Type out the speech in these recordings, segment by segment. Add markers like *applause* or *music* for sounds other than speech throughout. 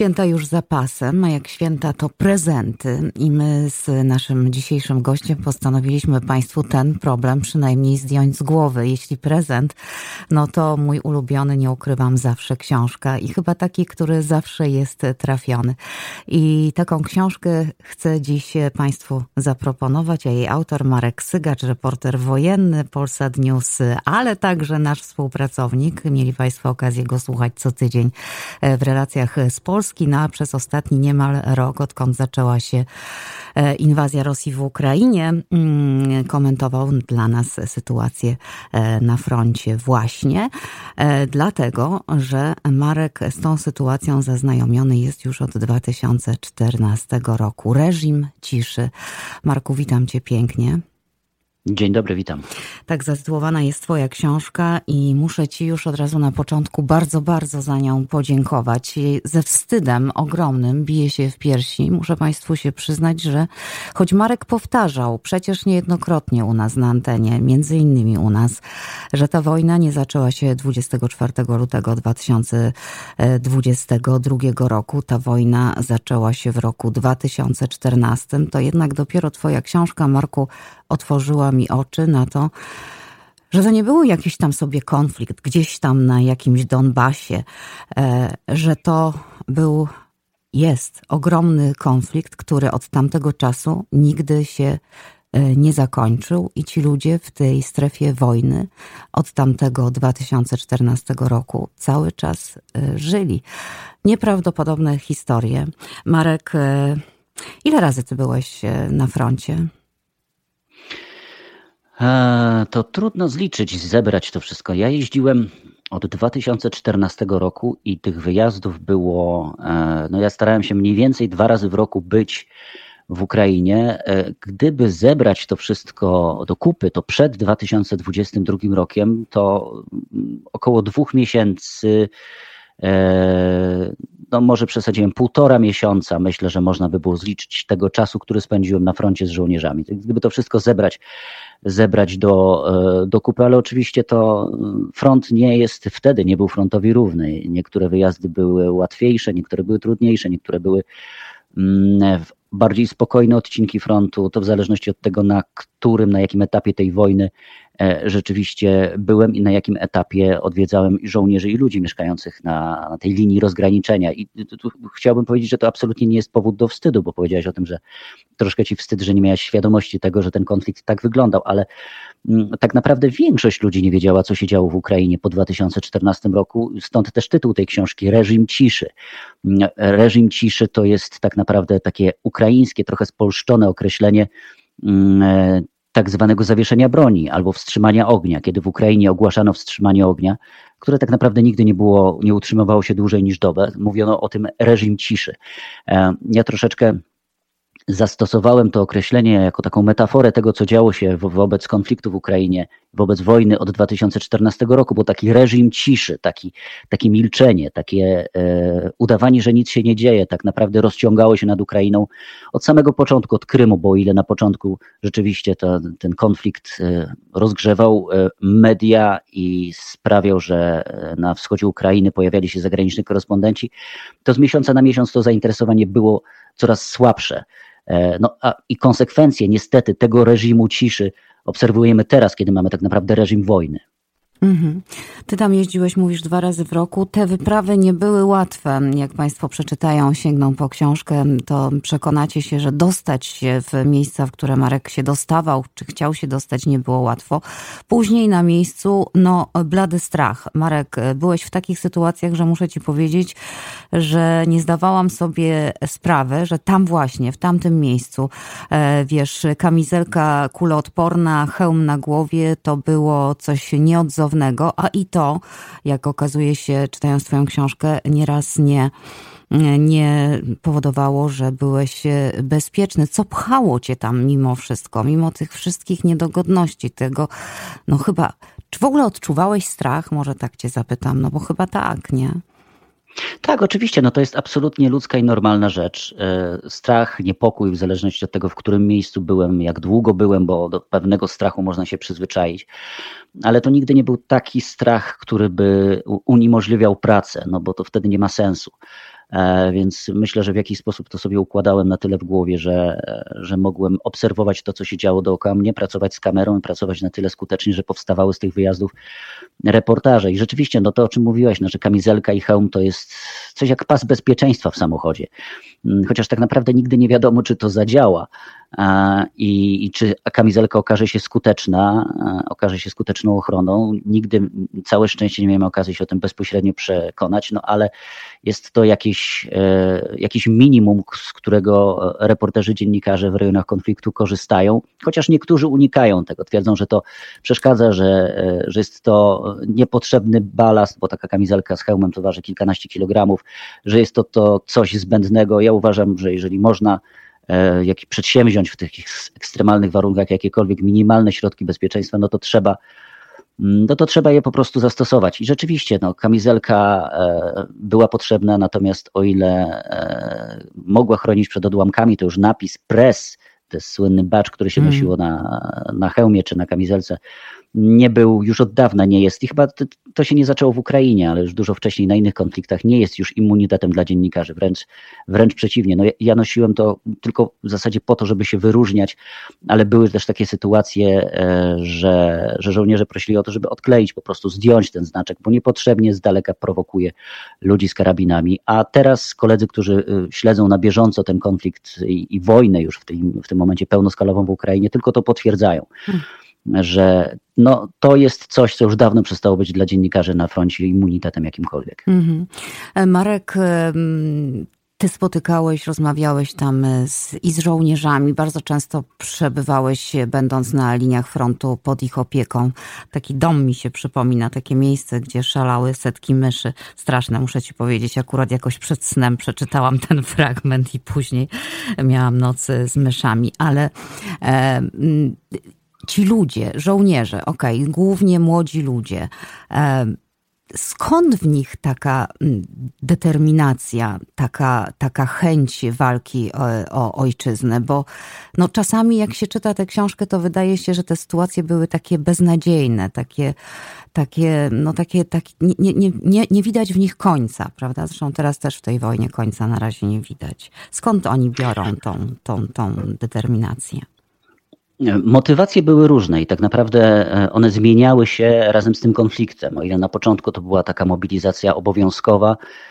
święta już za pasem, a jak święta to prezenty i my z naszym dzisiejszym gościem postanowiliśmy Państwu ten problem przynajmniej zdjąć z głowy. Jeśli prezent, no to mój ulubiony, nie ukrywam, zawsze książka i chyba taki, który zawsze jest trafiony. I taką książkę chcę dziś Państwu zaproponować, a jej autor Marek Sygacz, reporter wojenny Polsat News, ale także nasz współpracownik. Mieli Państwo okazję go słuchać co tydzień w relacjach z Przez ostatni niemal rok, odkąd zaczęła się e, inwazja Rosji w Ukrainie, mm, komentował dla nas sytuację e, na froncie właśnie, e, dlatego, że Marek z tą sytuacją zaznajomiony jest już od 2014 roku. Reżim ciszy. Marku, witam cię pięknie. Dzień dobry, witam. Tak zatytułowana jest Twoja książka i muszę Ci już od razu na początku bardzo, bardzo za nią podziękować. Ze wstydem ogromnym bije się w piersi. Muszę Państwu się przyznać, że choć Marek powtarzał przecież niejednokrotnie u nas na antenie, między innymi u nas, że ta wojna nie zaczęła się 24 lutego 2022 roku. Ta wojna zaczęła się w roku 2014. To jednak dopiero Twoja książka, Marku, otworzyła mi oczy na to, że to nie był jakiś tam sobie konflikt gdzieś tam na jakimś Donbasie, e, że to był, jest ogromny konflikt, który od tamtego czasu nigdy się e, nie zakończył i ci ludzie w tej strefie wojny od tamtego 2014 roku cały czas e, żyli. Nieprawdopodobne historie. Marek, ile razy ty byłeś na froncie? To trudno zliczyć, zebrać to wszystko. Ja jeździłem od 2014 roku i tych wyjazdów było, e, no ja starałem się mniej więcej dwa razy w roku być w Ukrainie. E, gdyby zebrać to wszystko do kupy, to przed 2022 rokiem, to mm, około dwóch miesięcy no może przesadziłem, półtora miesiąca myślę, że można by było zliczyć tego czasu, który spędziłem na froncie z żołnierzami. Gdyby to wszystko zebrać, zebrać do, e, do kupy, ale oczywiście to mm, front nie jest wtedy, nie był frontowi równy. Niektóre wyjazdy były łatwiejsze, niektóre były trudniejsze, niektóre były mm, bardziej spokojne odcinki frontu, to w zależności od tego, na którym, na jakim etapie tej wojny E, rzeczywiście byłem i na jakim etapie odwiedzałem żołnierzy, i ludzi mieszkających na, na tej linii rozgraniczenia. I tu, chciałbym powiedzieć, że to absolutnie nie jest powód do wstydu, bo powiedziałeś o tym, że troszkę ci wstyd, że nie miałeś świadomości tego, że ten konflikt tak wyglądał, ale mm, tak naprawdę większość ludzi nie wiedziała, co się działo w Ukrainie po 2014 roku. Stąd też tytuł tej książki Reżim ciszy. Mm, reżim ciszy to jest tak naprawdę takie ukraińskie, trochę spolszczone określenie mm, e, tak zwanego zawieszenia broni albo wstrzymania ognia, kiedy w Ukrainie ogłaszano wstrzymanie ognia, które tak naprawdę nigdy nie było, nie utrzymywało się dłużej niż dobę. Mówiono o tym reżim ciszy. E, ja troszeczkę zastosowałem to określenie jako taką metaforę tego, co działo się wobec konfliktu w Ukrainie, wobec wojny od 2014 roku, bo taki reżim ciszy, taki, takie milczenie, takie e, udawanie, że nic się nie dzieje, tak naprawdę rozciągało się nad Ukrainą od samego początku, od Krymu, bo o ile na początku rzeczywiście to, ten konflikt e, rozgrzewał e, media i sprawiał, że e, na wschodzie Ukrainy pojawiali się zagraniczni korespondenci, to z miesiąca na miesiąc to zainteresowanie było coraz słabsze. E, no, a, I konsekwencje niestety tego reżimu ciszy obserwujemy teraz, kiedy mamy tak naprawdę reżim wojny. Mhm. Ty tam jeździłeś, mówisz, dwa razy w roku. Te wyprawy nie były łatwe. Jak Państwo przeczytają, sięgną po książkę, to przekonacie się, że dostać się w miejsca, w które Marek się dostawał, czy chciał się dostać, nie było łatwo. Później na miejscu, no, blady strach. Marek, byłeś w takich sytuacjach, że muszę Ci powiedzieć, że nie zdawałam sobie sprawy, że tam właśnie, w tamtym miejscu, e, wiesz, kamizelka kuloodporna, hełm na głowie, to było coś a i to, jak okazuje się, czytając Twoją książkę, nieraz nie nie powodowało, że byłeś bezpieczny. Co pchało cię tam mimo wszystko, mimo tych wszystkich niedogodności, tego, no chyba, czy w ogóle odczuwałeś strach? Może tak cię zapytam, no bo chyba tak, nie? Tak, oczywiście, no to jest absolutnie ludzka i normalna rzecz. E, strach, niepokój, w zależności od tego, w którym miejscu byłem, jak długo byłem, bo do pewnego strachu można się przyzwyczaić. Ale to nigdy nie był taki strach, który by uniemożliwiał pracę, no bo to wtedy nie ma sensu. E, więc myślę, że w jakiś sposób to sobie układałem na tyle w głowie, że, że mogłem obserwować to, co się działo dookoła mnie, pracować z kamerą i pracować na tyle skutecznie, że powstawały z tych wyjazdów reportaże. I rzeczywiście, no to o czym mówiłaś, no, że kamizelka i hełm to jest coś jak pas bezpieczeństwa w samochodzie. Mm, chociaż tak naprawdę nigdy nie wiadomo, czy to zadziała i, i czy kamizelka okaże się skuteczna, okaże się skuteczną ochroną. Nigdy, całe szczęście nie miałem okazji się o tym bezpośrednio przekonać, no ale jest to jakieś, e, jakieś minimum, z którego reporterzy, dziennikarze w rejonach konfliktu korzystają, chociaż niektórzy unikają tego, twierdzą, że to przeszkadza, że, e, że jest to niepotrzebny balast, bo taka kamizelka z hełmem to waży kilkanaście kilogramów, że jest to, to coś zbędnego. Ja uważam, że jeżeli można E, jak przedsięwziąć w tych ekstremalnych warunkach jakiekolwiek minimalne środki bezpieczeństwa, no to trzeba, mm, no to trzeba je po prostu zastosować. I rzeczywiście, no, kamizelka e, była potrzebna, natomiast o ile e, mogła chronić przed odłamkami, to już napis press, to jest słynny bacz, który się mm. nosiło na, na hełmie czy na kamizelce, nie był już od dawna, nie jest i chyba to, się nie zaczęło w Ukrainie, ale już dużo wcześniej na innych konfliktach nie jest już immunitetem dla dziennikarzy, wręcz, wręcz przeciwnie. No ja, ja nosiłem to tylko w zasadzie po to, żeby się wyróżniać, ale były też takie sytuacje, e, że, że żołnierze prosili o to, żeby odkleić, po prostu zdjąć ten znaczek, bo niepotrzebnie z daleka prowokuje ludzi z karabinami. A teraz koledzy, którzy y, śledzą na bieżąco ten konflikt i, i wojnę już w tym, w tym momencie pełnoskalową w Ukrainie, tylko to potwierdzają. Hmm że no, to jest coś, co już dawno przestało być dla dziennikarzy na froncie immunitetem jakimkolwiek. Mm -hmm. Marek, ty spotykałeś, rozmawiałeś tam z, i z żołnierzami. Bardzo często przebywałeś, będąc na liniach frontu pod ich opieką. Taki dom mi się przypomina, takie miejsce, gdzie szalały setki myszy. Straszne, muszę ci powiedzieć. Akurat jakoś przed snem przeczytałam *laughs* ten fragment i później miałam nocy z myszami. Ale e, ci ludzie, żołnierze, okej, okay, głównie młodzi ludzie, skąd w nich taka mm, determinacja, taka, taka chęć walki o, o, ojczyznę? Bo no, czasami jak się czyta tę książkę, to wydaje się, że te sytuacje były takie beznadziejne, takie, takie, no, takie, takie nie, nie, nie, nie widać w nich końca, prawda? Zresztą teraz też w tej wojnie końca na razie nie widać. Skąd oni biorą tą, tą, tą determinację? Motywacje były różne i tak naprawdę e, one zmieniały się razem z tym konfliktem. O ile na początku to była taka mobilizacja obowiązkowa, E,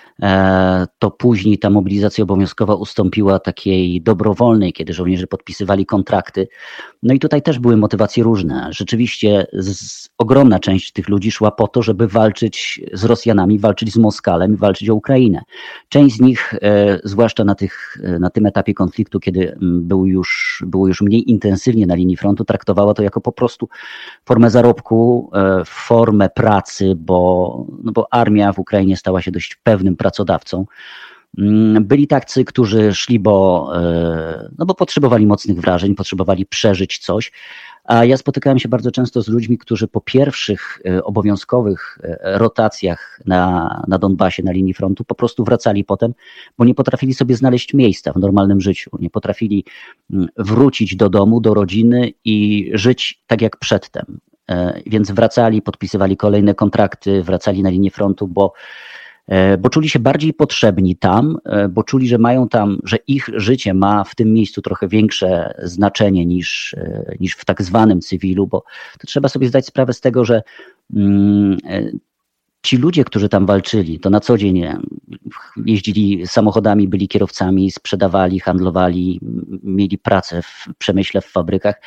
to później ta mobilizacja obowiązkowa ustąpiła takiej dobrowolnej, kiedy żołnierze podpisywali kontrakty. No i tutaj też były motywacje różne. Rzeczywiście z, ogromna część tych ludzi szła po to, żeby walczyć z Rosjanami, walczyć z Moskalem, walczyć o Ukrainę. Część z nich, e, zwłaszcza na, tych, e, na tym etapie konfliktu, kiedy był już, było już mniej intensywnie na linii frontu, traktowała to jako po prostu formę zarobku, formę pracy, bo, no bo armia w Ukrainie stała się dość pewnym pracownikiem pracodawcą. Mm, byli tacy, którzy szli, bo, e, no bo potrzebowali mocnych wrażeń, potrzebowali przeżyć coś. A ja spotykałem się bardzo często z ludźmi, którzy po pierwszych e, obowiązkowych e, rotacjach na, na Donbasie, na linii frontu, po prostu wracali potem, bo nie potrafili sobie znaleźć miejsca w normalnym życiu. Nie potrafili mm, wrócić do domu, do rodziny i żyć tak jak przedtem. Więc wracali, podpisywali kolejne kontrakty, wracali na linię frontu, bo bo czuli się bardziej potrzebni tam, e, bo czuli, że mają tam, że ich życie ma w tym miejscu trochę większe znaczenie niż, e, niż w tak zwanym cywilu, bo to trzeba sobie zdać sprawę z tego, że mm, ci ludzie, którzy tam walczyli, to na co dzień jeździli samochodami, byli kierowcami, sprzedawali, handlowali, mieli pracę w przemyśle, w fabrykach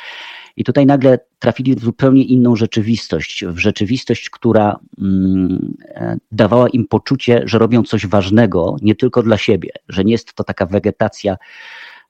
i tutaj nagle trafili w zupełnie inną rzeczywistość, w rzeczywistość, która mm, e, dawała im poczucie, że robią coś ważnego nie tylko dla siebie, że nie jest to taka wegetacja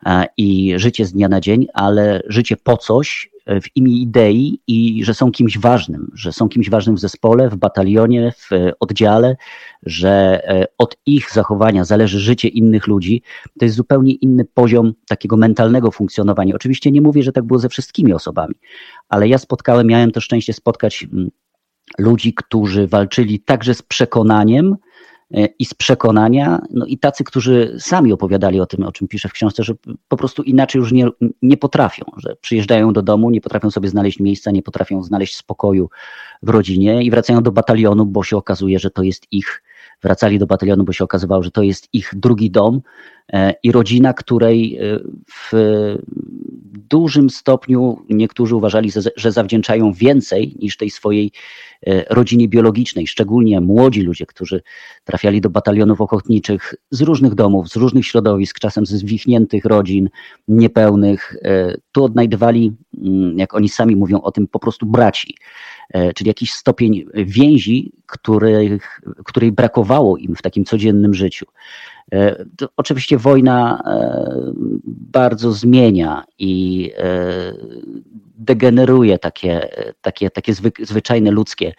e, i życie z dnia na dzień, ale życie po coś, w imię idei i że są kimś ważnym, że są kimś ważnym w zespole, w batalionie, w oddziale, że e, od ich zachowania zależy życie innych ludzi. To jest zupełnie inny poziom takiego mentalnego funkcjonowania. Oczywiście nie mówię, że tak było ze wszystkimi osobami, ale ja spotkałem, miałem to szczęście spotkać mm, ludzi, którzy walczyli także z przekonaniem, E, i z przekonania, no i tacy, którzy sami opowiadali o tym, o czym piszę w książce, że po prostu inaczej już nie, nie potrafią, że przyjeżdżają do domu, nie potrafią sobie znaleźć miejsca, nie potrafią znaleźć spokoju w rodzinie i wracają do batalionu, bo się okazuje, że to jest ich wracali do batalionu, bo się okazywało, że to jest ich drugi dom i rodzina, której w dużym stopniu niektórzy uważali, że zawdzięczają więcej niż tej swojej rodzinie biologicznej, szczególnie młodzi ludzie, którzy trafiali do batalionów ochotniczych z różnych domów, z różnych środowisk, czasem ze zwichniętych rodzin, niepełnych. Tu odnajdywali, mm, jak oni sami mówią o tym, po prostu braci, czyli jakiś stopień więzi, których, której brakowało im w takim codziennym życiu. E, to oczywiście wojna e, bardzo zmienia i e, degeneruje takie, takie, takie zwyczajne ludzkie e,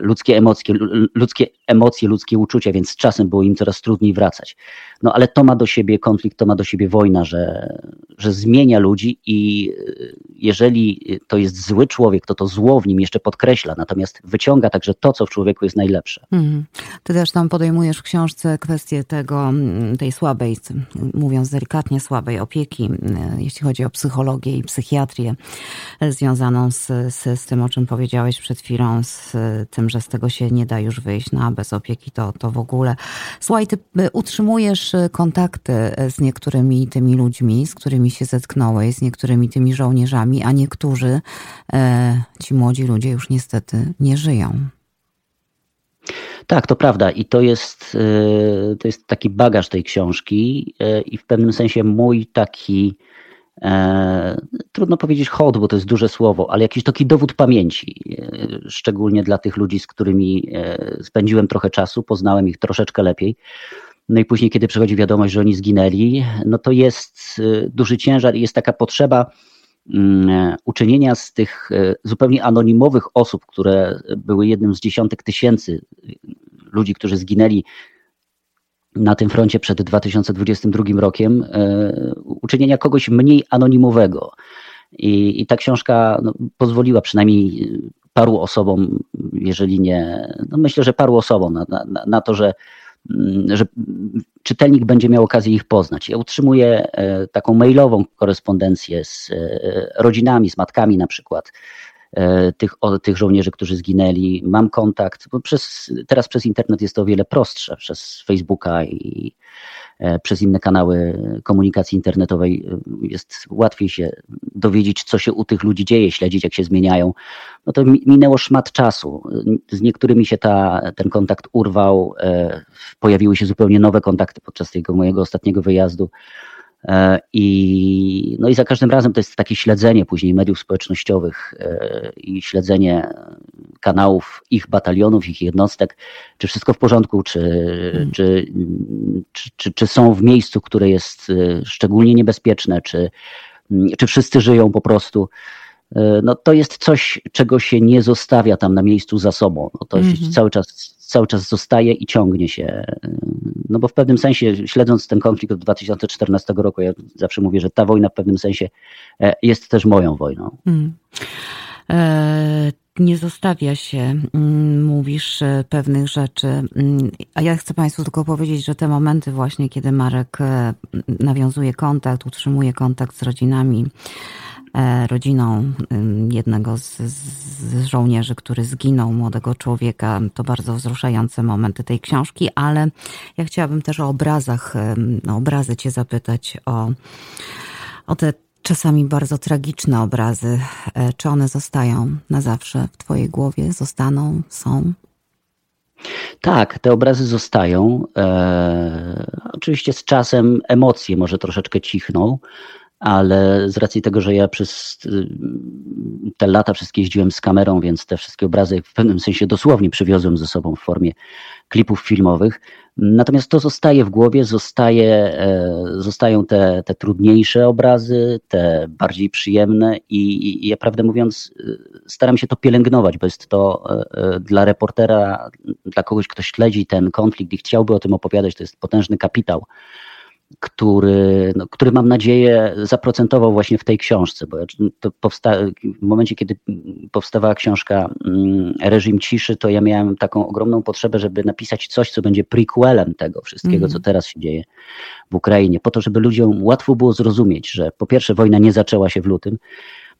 ludzkie emocje, ludzkie emocje, ludzkie uczucia, więc z czasem było im coraz trudniej wracać. No ale to ma do siebie konflikt, to ma do siebie wojna, że, że zmienia ludzi i e, jeżeli to jest zły człowiek, to to zło w nim jeszcze podkreśla, natomiast wyciąga także to, co w człowieku jest najlepsze. Mm. Ty też tam podejmujesz w książce kwestię tego, mm, tej słabej, mówiąc delikatnie, słabej opieki, mm, jeśli chodzi o psychologię i psychiatrię e, związaną z, z, z tym, o czym powiedziałeś przed chwilą, z tym, że z tego się nie da już wyjść, no a bez opieki to, to w ogóle. Słuchaj, ty y, utrzymujesz y, kontakty y, z niektórymi tymi ludźmi, z którymi się zetknąłeś, z niektórymi tymi żołnierzami, a niektórzy, ci młodzi ludzie już niestety nie żyją. Tak, to prawda i to jest, to jest taki bagaż tej książki i w pewnym sensie mój taki trudno powiedzieć hołd, bo to jest duże słowo, ale jakiś taki dowód pamięci, e, szczególnie dla tych ludzi, z którymi e, spędziłem trochę czasu, poznałem ich troszeczkę lepiej. No i później, kiedy przychodzi wiadomość, że oni zginęli, no to jest duży ciężar i jest taka potrzeba mm, uczynienia z tych zupełnie anonimowych osób, które były jednym z dziesiątek tysięcy ludzi, którzy zginęli na tym froncie przed 2022 rokiem, e, uczynienia kogoś mniej anonimowego. I, i ta książka no, pozwoliła przynajmniej paru osobom, jeżeli nie, no myślę, że paru osobom na, na, na to, że, mm, że czytelnik będzie miał okazję ich poznać. Ja utrzymuję e, taką mailową korespondencję z e, rodzinami, z matkami na przykład, tych, o, tych żołnierzy, którzy zginęli. Mam kontakt, bo przez, teraz przez internet jest to o wiele prostsze, przez Facebooka i e, przez inne kanały komunikacji internetowej e, jest łatwiej się dowiedzieć, co się u tych ludzi dzieje, śledzić, jak się zmieniają. No to minęło szmat czasu. Z niektórymi się ta, ten kontakt urwał, pojawiły się zupełnie nowe kontakty podczas tego mojego ostatniego wyjazdu. E, I, no i za każdym razem to jest takie śledzenie później mediów społecznościowych e, i śledzenie kanałów ich batalionów, ich jednostek, czy wszystko w porządku, czy, hmm. czy, czy, czy, czy są w miejscu, które jest e, szczególnie niebezpieczne, czy, czy wszyscy żyją po prostu. No to jest coś, czego się nie zostawia tam na miejscu za sobą. No to mm -hmm. cały czas cały czas zostaje i ciągnie się. No bo w pewnym sensie, śledząc ten konflikt od 2014 roku, ja zawsze mówię, że ta wojna w pewnym sensie e, jest też moją wojną. Hmm. Nie zostawia się, mm, mówisz e, pewnych rzeczy. Mm, a ja chcę Państwu tylko powiedzieć, że te momenty właśnie, kiedy Marek nawiązuje kontakt, utrzymuje kontakt z rodzinami, rodziną jednego z, z, żołnierzy, który zginął, młodego człowieka. To bardzo wzruszające momenty tej książki, ale ja chciałabym też o obrazach, o obrazy Cię zapytać, o, o te czasami bardzo tragiczne obrazy. E, czy one zostają na zawsze w Twojej głowie? Zostaną? Są? Tak, te obrazy zostają. E, oczywiście z czasem emocje może troszeczkę cichną, ale z racji tego, że ja przez y, te lata wszystkie jeździłem z kamerą, więc te wszystkie obrazy w pewnym sensie dosłownie przywiozłem ze sobą w formie klipów filmowych. Natomiast to zostaje w głowie, zostaje, e, zostają te, te trudniejsze obrazy, te bardziej przyjemne i, i ja prawdę mówiąc y, staram się to pielęgnować, bo jest to e, e, dla reportera, dla kogoś, kto śledzi ten konflikt i chciałby o tym opowiadać, to jest potężny kapitał który, no, który mam nadzieję zaprocentował właśnie w tej książce, bo to powsta- w momencie, kiedy powstawała książka mm, Reżim Ciszy, to ja miałem taką ogromną potrzebę, żeby napisać coś, co będzie prequelem tego wszystkiego, mm. co teraz się dzieje w Ukrainie, po to, żeby ludziom łatwo było zrozumieć, że po pierwsze wojna nie zaczęła się w lutym,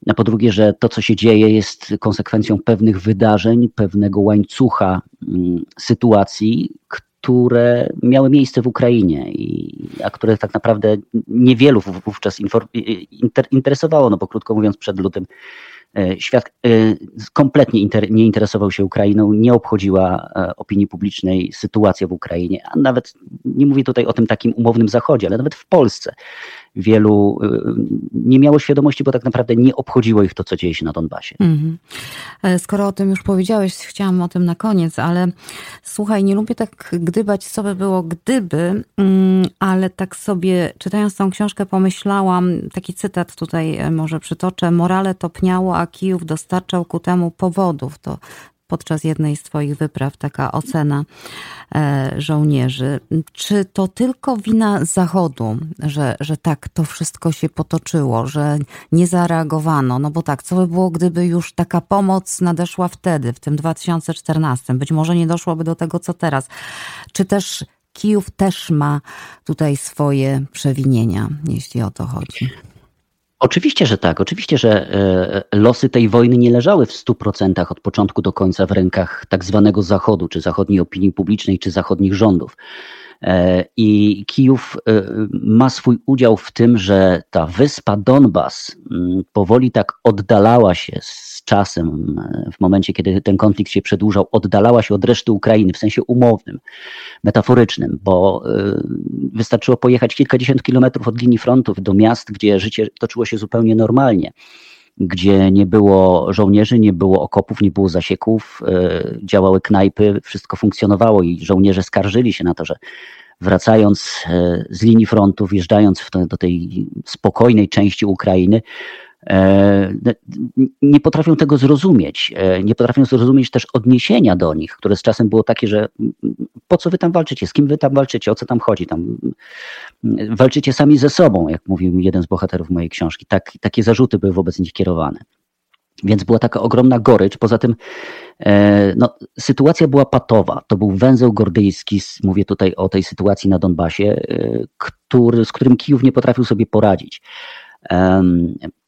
a po drugie, że to, co się dzieje, jest konsekwencją pewnych wydarzeń, pewnego łańcucha mm, sytuacji, które miały miejsce w Ukrainie, i, a które tak naprawdę niewielu wówczas interesowało, no bo krótko mówiąc, przed lutym świat e, kompletnie nie interesował się Ukrainą, nie obchodziła e, opinii publicznej sytuacja w Ukrainie, a nawet nie mówię tutaj o tym takim umownym zachodzie, ale nawet w Polsce wielu nie miało świadomości, bo tak naprawdę nie obchodziło ich to, co dzieje się na Donbasie. Mhm. Skoro o tym już powiedziałeś, chciałam o tym na koniec, ale słuchaj, nie lubię tak gdybać, co by było gdyby, mm, ale tak sobie czytając tą książkę pomyślałam, taki cytat tutaj e, może przytoczę, morale topniało, a Kijów dostarczał ku temu powodów. To podczas jednej z Twoich wypraw taka ocena e, żołnierzy. Czy to tylko wina Zachodu, że, że tak to wszystko się potoczyło, że nie zareagowano? No bo tak, co by było, gdyby już taka pomoc nadeszła wtedy, w tym 2014? Być może nie doszłoby do tego, co teraz. Czy też Kijów też ma tutaj swoje przewinienia, jeśli o to chodzi? Oczywiście, że tak. Oczywiście, że e, losy tej wojny nie leżały w 100% od początku do końca w rękach tak zwanego Zachodu, czy zachodniej opinii publicznej, czy zachodnich rządów. E, I Kijów e, ma swój udział w tym, że ta wyspa Donbas powoli tak oddalała się z czasem, e, w momencie kiedy ten konflikt się przedłużał, oddalała się od reszty Ukrainy w sensie umownym, metaforycznym, bo wystarczyło pojechać kilkadziesiąt kilometrów od linii frontów do miast, gdzie życie toczyło się zupełnie normalnie gdzie nie było żołnierzy, nie było okopów, nie było zasieków, działały knajpy, wszystko funkcjonowało i żołnierze skarżyli się na to, że wracając e, z linii frontu, wjeżdżając do tej spokojnej części Ukrainy, e, nie potrafią tego zrozumieć. E, nie potrafią zrozumieć też odniesienia do nich, które z czasem było takie, że po co wy tam walczycie, z kim wy tam walczycie, o co tam chodzi, tam walczycie sami ze sobą, jak mówił jeden z bohaterów mojej książki. Tak, takie zarzuty były wobec nich kierowane. Więc była taka ogromna gorycz. Poza tym e, no, sytuacja była patowa. To był węzeł gordyjski, mówię tutaj o tej sytuacji na Donbasie, e, który, z którym Kijów nie potrafił sobie poradzić.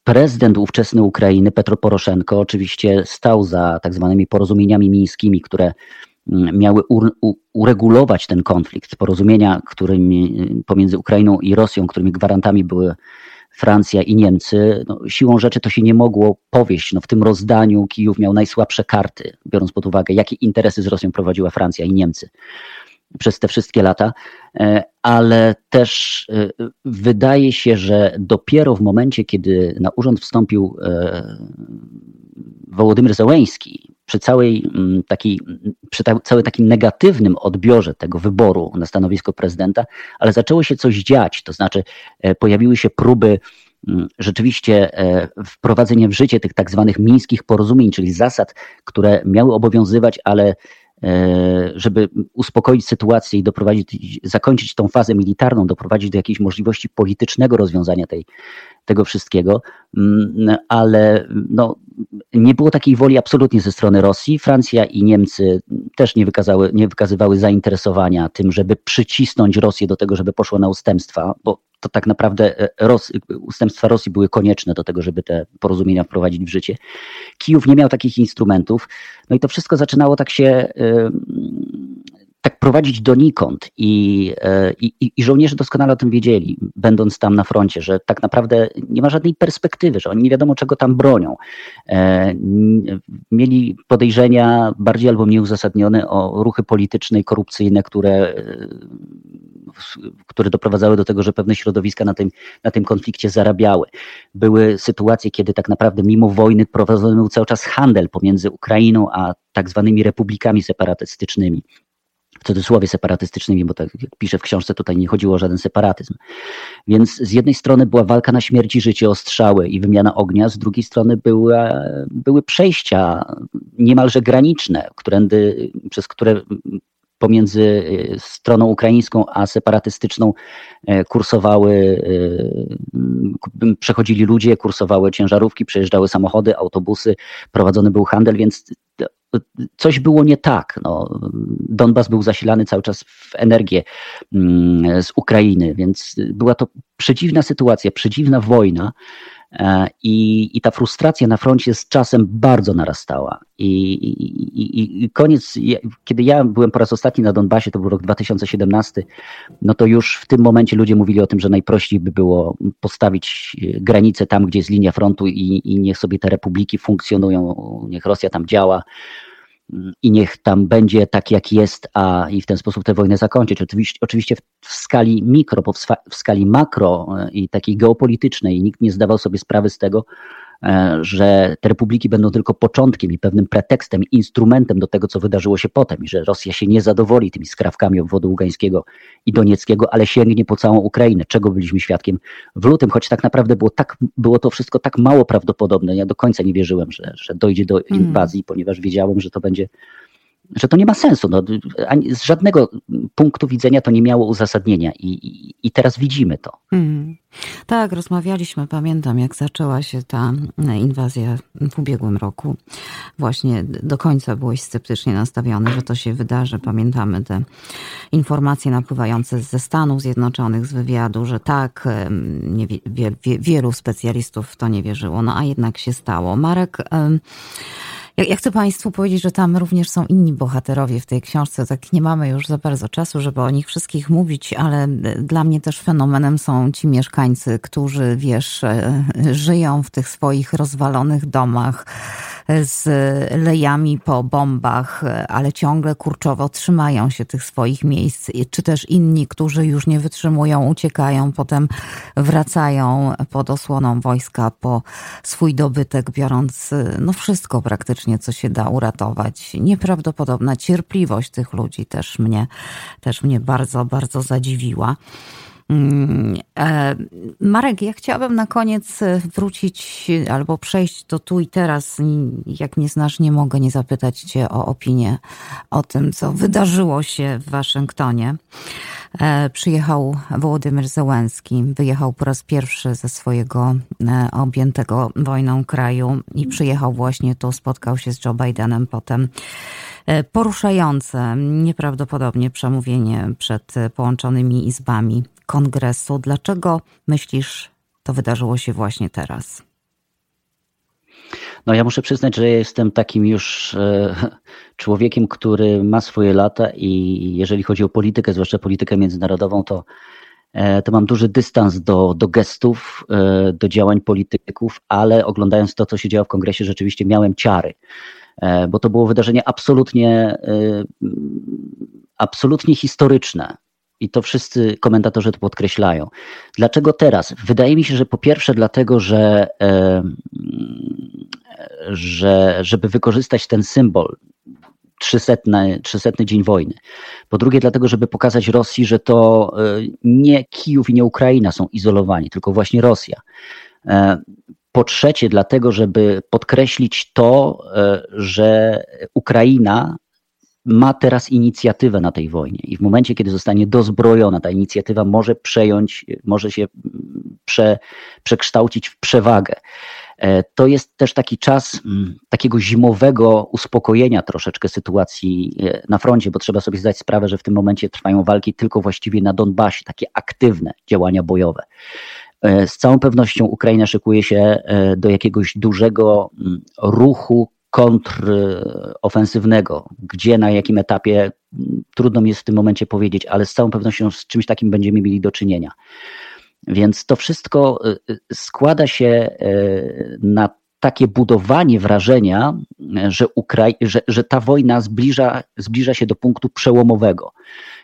Prezydent ówczesny Ukrainy, Petro Poroszenko, oczywiście stał za tak zwanymi porozumieniami mińskimi, które mm, miały uregulować ten konflikt. Porozumienia którymi, pomiędzy Ukrainą i Rosją, którymi gwarantami były Francja i Niemcy. No, siłą rzeczy to się nie mogło powieść. No, w tym rozdaniu Kijów miał najsłabsze karty, biorąc pod uwagę, jakie interesy z Rosją prowadziła Francja i Niemcy przez te wszystkie lata, e, ale też e, wydaje się, że dopiero w momencie, kiedy na urząd wstąpił e, Wołodymyr Zełęński, przy całej mm, takiej, przy całym takim negatywnym odbiorze tego wyboru na stanowisko prezydenta, ale zaczęło się coś dziać, to znaczy pojawiły się próby mm, rzeczywiście wprowadzenia w życie tych tak zwanych mińskich porozumień, czyli zasad, które miały obowiązywać, ale żeby uspokoić sytuację i doprowadzić, zakończyć tą fazę militarną, doprowadzić do jakiejś możliwości politycznego rozwiązania tej, tego wszystkiego, mm, ale no, nie było takiej woli absolutnie ze strony Rosji. Francja i Niemcy też nie, wykazały, nie wykazywały zainteresowania tym, żeby przycisnąć Rosję do tego, żeby poszła na ustępstwa, bo to tak naprawdę e, Ros ustępstwa Rosji były konieczne do tego, żeby te porozumienia wprowadzić w życie. Kijów nie miał takich instrumentów. No i to wszystko zaczynało tak się tak prowadzić donikąd I, e, i, i żołnierze doskonale o tym wiedzieli, będąc tam na froncie, że tak naprawdę nie ma żadnej perspektywy, że oni nie wiadomo czego tam bronią. E, mieli podejrzenia bardziej albo mniej uzasadnione o ruchy polityczne i korupcyjne, które, e, które doprowadzały do tego, że pewne środowiska na tym, na tym konflikcie zarabiały. Były sytuacje, kiedy tak naprawdę mimo wojny prowadzony był cały czas handel pomiędzy Ukrainą a tak zwanymi republikami separatystycznymi cudzysłowie separatystycznymi, bo tak jak piszę w książce, tutaj nie chodziło o żaden separatyzm. Więc z jednej strony była walka na śmierć i życie, ostrzały i wymiana ognia, z drugiej strony była, były przejścia niemalże graniczne, którędy, przez które pomiędzy stroną ukraińską a separatystyczną e, kursowały, e, przechodzili ludzie, kursowały ciężarówki, przejeżdżały samochody, autobusy, prowadzony był handel, więc coś było nie tak. No, Donbas był zasilany cały czas w energię mm, z Ukrainy, więc była to przedziwna sytuacja, przedziwna wojna, I, I ta frustracja na froncie z czasem bardzo narastała. I, i, I, koniec, kiedy ja byłem po raz ostatni na Donbasie, to był rok 2017, no to już w tym momencie ludzie mówili o tym, że najprościej by było postawić granicę tam, gdzie jest linia frontu i, i niech sobie te republiki funkcjonują, niech Rosja tam działa i niech tam będzie tak, jak jest, a i w ten sposób tę wojnę zakończyć. Oczywiście, oczywiście w skali mikro, bo w skali makro e, i takiej geopolitycznej nikt nie zdawał sobie sprawy z tego, że te republiki będą tylko początkiem i pewnym pretekstem, instrumentem do tego, co wydarzyło się potem, i że Rosja się nie zadowoli tymi skrawkami obwodu ługańskiego i donieckiego, ale sięgnie po całą Ukrainę, czego byliśmy świadkiem w lutym, choć tak naprawdę było, tak, było to wszystko tak mało prawdopodobne. Ja do końca nie wierzyłem, że, że dojdzie do mm. inwazji, mm. ponieważ wiedziałem, że to będzie że to nie ma sensu. No, z żadnego punktu widzenia to nie miało uzasadnienia i, i, i teraz widzimy to. Mm. Tak, rozmawialiśmy, pamiętam jak zaczęła się ta inwazja w ubiegłym roku. Właśnie do końca byłeś sceptycznie nastawiony, że to się wydarzy. Pamiętamy te informacje napływające ze Stanów Zjednoczonych, z wywiadu, że tak, nie, wie, wie, wielu specjalistów w to nie wierzyło, no a jednak się stało. Marek... Ja, ja, chcę Państwu powiedzieć, że tam również są inni bohaterowie w tej książce. Tak nie mamy już za bardzo czasu, żeby o nich wszystkich mówić, ale dla mnie też fenomenem są ci mieszkańcy, którzy, wiesz, e, żyją w tych swoich rozwalonych domach z lejami po bombach, ale ciągle kurczowo trzymają się tych swoich miejsc, czy też inni, którzy już nie wytrzymują, uciekają, potem wracają pod osłoną wojska po swój dobytek, biorąc no wszystko praktycznie, co się da uratować. Nieprawdopodobna cierpliwość tych ludzi też mnie, też mnie bardzo, bardzo zadziwiła. Mm, e, Marek, ja chciałabym na koniec e, wrócić albo przejść do tu i teraz. Jak nie znasz, nie mogę nie zapytać Cię o opinię o tym, co wydarzyło się w Waszyngtonie. E, przyjechał Wołodymyr Zełenski, wyjechał po raz pierwszy ze swojego objętego wojną kraju i przyjechał właśnie tu, spotkał się z Joe Bidenem potem poruszające nieprawdopodobnie przemówienie przed połączonymi izbami kongresu. Dlaczego myślisz, to wydarzyło się właśnie teraz? No ja muszę przyznać, że jestem takim już e, człowiekiem, który ma swoje lata i jeżeli chodzi o politykę, zwłaszcza politykę międzynarodową, to, e, to mam duży dystans do, do gestów, e, do działań polityków, ale oglądając to, co się działo w kongresie, rzeczywiście miałem ciary, bo to było wydarzenie absolutnie, absolutnie historyczne. I to wszyscy komentatorzy to podkreślają. Dlaczego teraz? Wydaje mi się, że po pierwsze dlatego, że, e, że żeby wykorzystać ten symbol, 300, 300 dzień wojny. Po drugie, dlatego, żeby pokazać Rosji, że to e, nie Kijów i nie Ukraina są izolowani, tylko właśnie Rosja. E, po trzecie, dlatego, żeby podkreślić to, że Ukraina ma teraz inicjatywę na tej wojnie i w momencie, kiedy zostanie dozbrojona, ta inicjatywa może przejąć, może się prze, przekształcić w przewagę. E, to jest też taki czas mm, takiego zimowego uspokojenia troszeczkę sytuacji e, na froncie, bo trzeba sobie zdać sprawę, że w tym momencie trwają walki tylko właściwie na Donbasie, takie aktywne działania bojowe. E, z całą pewnością Ukraina szykuje się do jakiegoś dużego mm, ruchu kontrofensywnego, gdzie, na jakim etapie, trudno mi jest w tym momencie powiedzieć, ale z całą pewnością z czymś takim będziemy mieli do czynienia. Więc to wszystko y, y, składa się y, na takie budowanie wrażenia, że, Ukrai że, że ta wojna zbliża, zbliża się do punktu przełomowego.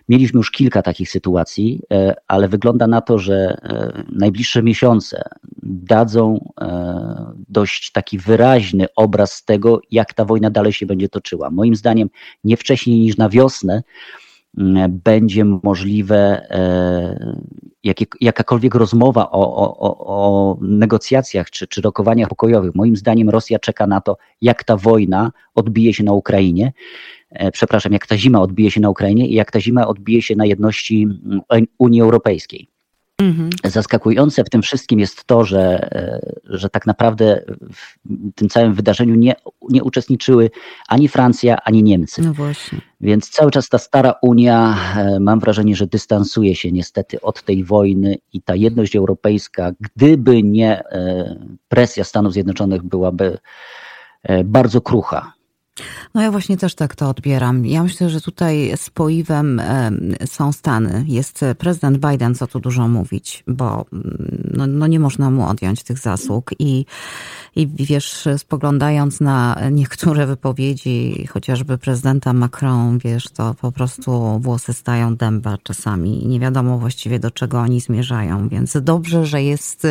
Mieliśmy już kilka takich sytuacji, e, ale wygląda na to, że e, najbliższe miesiące dadzą e, dość taki wyraźny obraz tego, jak ta wojna dalej się będzie toczyła. Moim zdaniem nie wcześniej niż na wiosnę będzie możliwe jakie, jakakolwiek rozmowa o, o, o negocjacjach czy, czy rokowaniach pokojowych. Moim zdaniem Rosja czeka na to, jak ta wojna odbije się na Ukrainie. E, przepraszam, jak ta zima odbije się na Ukrainie i jak ta zima odbije się na jedności Unii Europejskiej. Mhm. Zaskakujące w tym wszystkim jest to, że, że tak naprawdę w tym całym wydarzeniu nie, nie uczestniczyły ani Francja, ani Niemcy. No właśnie. Więc cały czas ta stara Unia, mam wrażenie, że dystansuje się niestety od tej wojny i ta jedność europejska, gdyby nie presja Stanów Zjednoczonych, byłaby bardzo krucha. No ja właśnie też tak to odbieram. Ja myślę, że tutaj spoiwem są Stany. Jest prezydent Biden, co tu dużo mówić, bo mm, no, no nie można mu odjąć tych zasług i i wiesz, spoglądając na niektóre wypowiedzi, chociażby prezydenta Macron, wiesz, to po prostu włosy stają dęba czasami i nie wiadomo właściwie do czego oni zmierzają. Więc dobrze, że jest,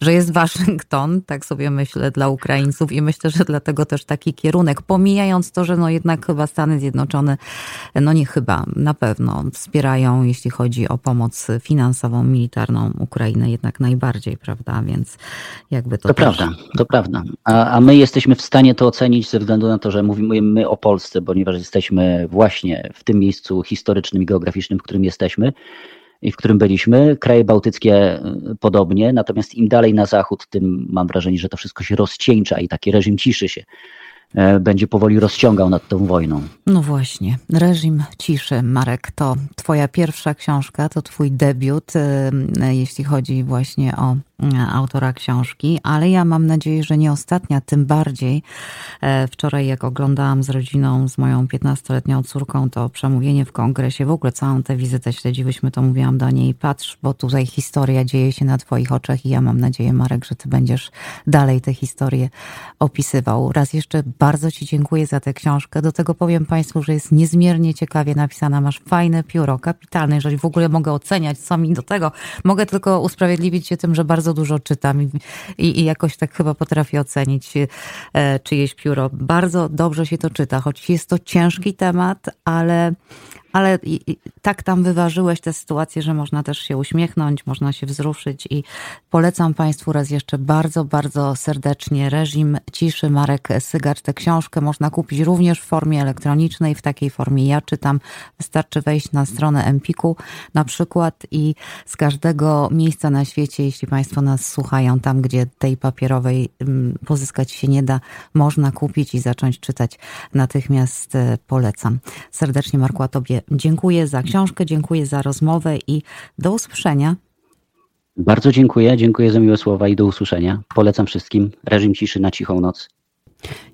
że jest Waszyngton, tak sobie myślę, dla Ukraińców i myślę, że dlatego też taki kierunek, pomijając to, że no jednak chyba Stany Zjednoczone, no nie chyba, na pewno wspierają, jeśli chodzi o pomoc finansową, militarną Ukrainę jednak najbardziej, prawda? Więc jakby to. To też... prawda, to prawda. A, a, my jesteśmy w stanie to ocenić ze względu na to, że mówimy my o Polsce, ponieważ jesteśmy właśnie w tym miejscu historycznym i geograficznym, w którym jesteśmy i w którym byliśmy. Kraje bałtyckie y, podobnie, natomiast im dalej na zachód, tym mam wrażenie, że to wszystko się rozcieńcza i taki reżim ciszy się e, będzie powoli rozciągał nad tą wojną. No właśnie, reżim ciszy, Marek, to twoja pierwsza książka, to twój debiut, y, jeśli chodzi właśnie o autora książki, ale ja mam nadzieję, że nie ostatnia, tym bardziej e, wczoraj jak oglądałam z rodziną, z moją 15-letnią córką to przemówienie w kongresie, w ogóle całą tę wizytę śledziłyśmy, to mówiłam do niej, patrz, bo tutaj historia dzieje się na twoich oczach i ja mam nadzieję, Marek, że ty będziesz dalej tę historię opisywał. Raz jeszcze bardzo ci dziękuję za tę książkę, do tego powiem państwu, że jest niezmiernie ciekawie napisana, masz fajne pióro, kapitalne, jeżeli w ogóle mogę oceniać, co mi do tego, mogę tylko usprawiedliwić się tym, że bardzo bardzo dużo czytam i, i, i jakoś tak chyba potrafię ocenić e, czyjeś pióro. Bardzo dobrze się to czyta, choć jest to ciężki temat, ale ale i, i, tak tam wyważyłeś tę sytuację, że można też się uśmiechnąć, można się wzruszyć i polecam Państwu raz jeszcze bardzo, bardzo serdecznie Reżim Ciszy Marek Sygacz. Tę książkę można kupić również w formie elektronicznej, w takiej formie ja czytam. Wystarczy wejść na stronę Empiku na przykład i z każdego miejsca na świecie, jeśli Państwo nas słuchają, tam gdzie tej papierowej mm, pozyskać się nie da, można kupić i zacząć czytać. Natychmiast e, polecam. Serdecznie Marku, a Tobie dziękuję za książkę, dziękuję za rozmowę i do usłyszenia. Bardzo dziękuję, dziękuję za miłe słowa i do usłyszenia. Polecam wszystkim reżim ciszy na cichą noc.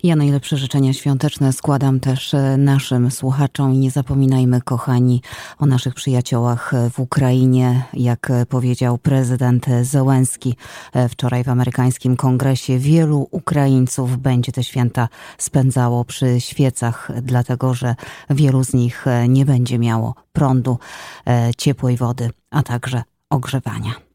Ja najlepsze życzenia świąteczne składam też e, naszym słuchaczom i nie zapominajmy, kochani, o naszych przyjaciołach w Ukrainie. Jak powiedział prezydent Zełenski e, wczoraj w amerykańskim kongresie, wielu Ukraińców będzie te święta spędzało przy świecach, dlatego że wielu z nich e, nie będzie miało prądu, ciepłej wody, a także ogrzewania.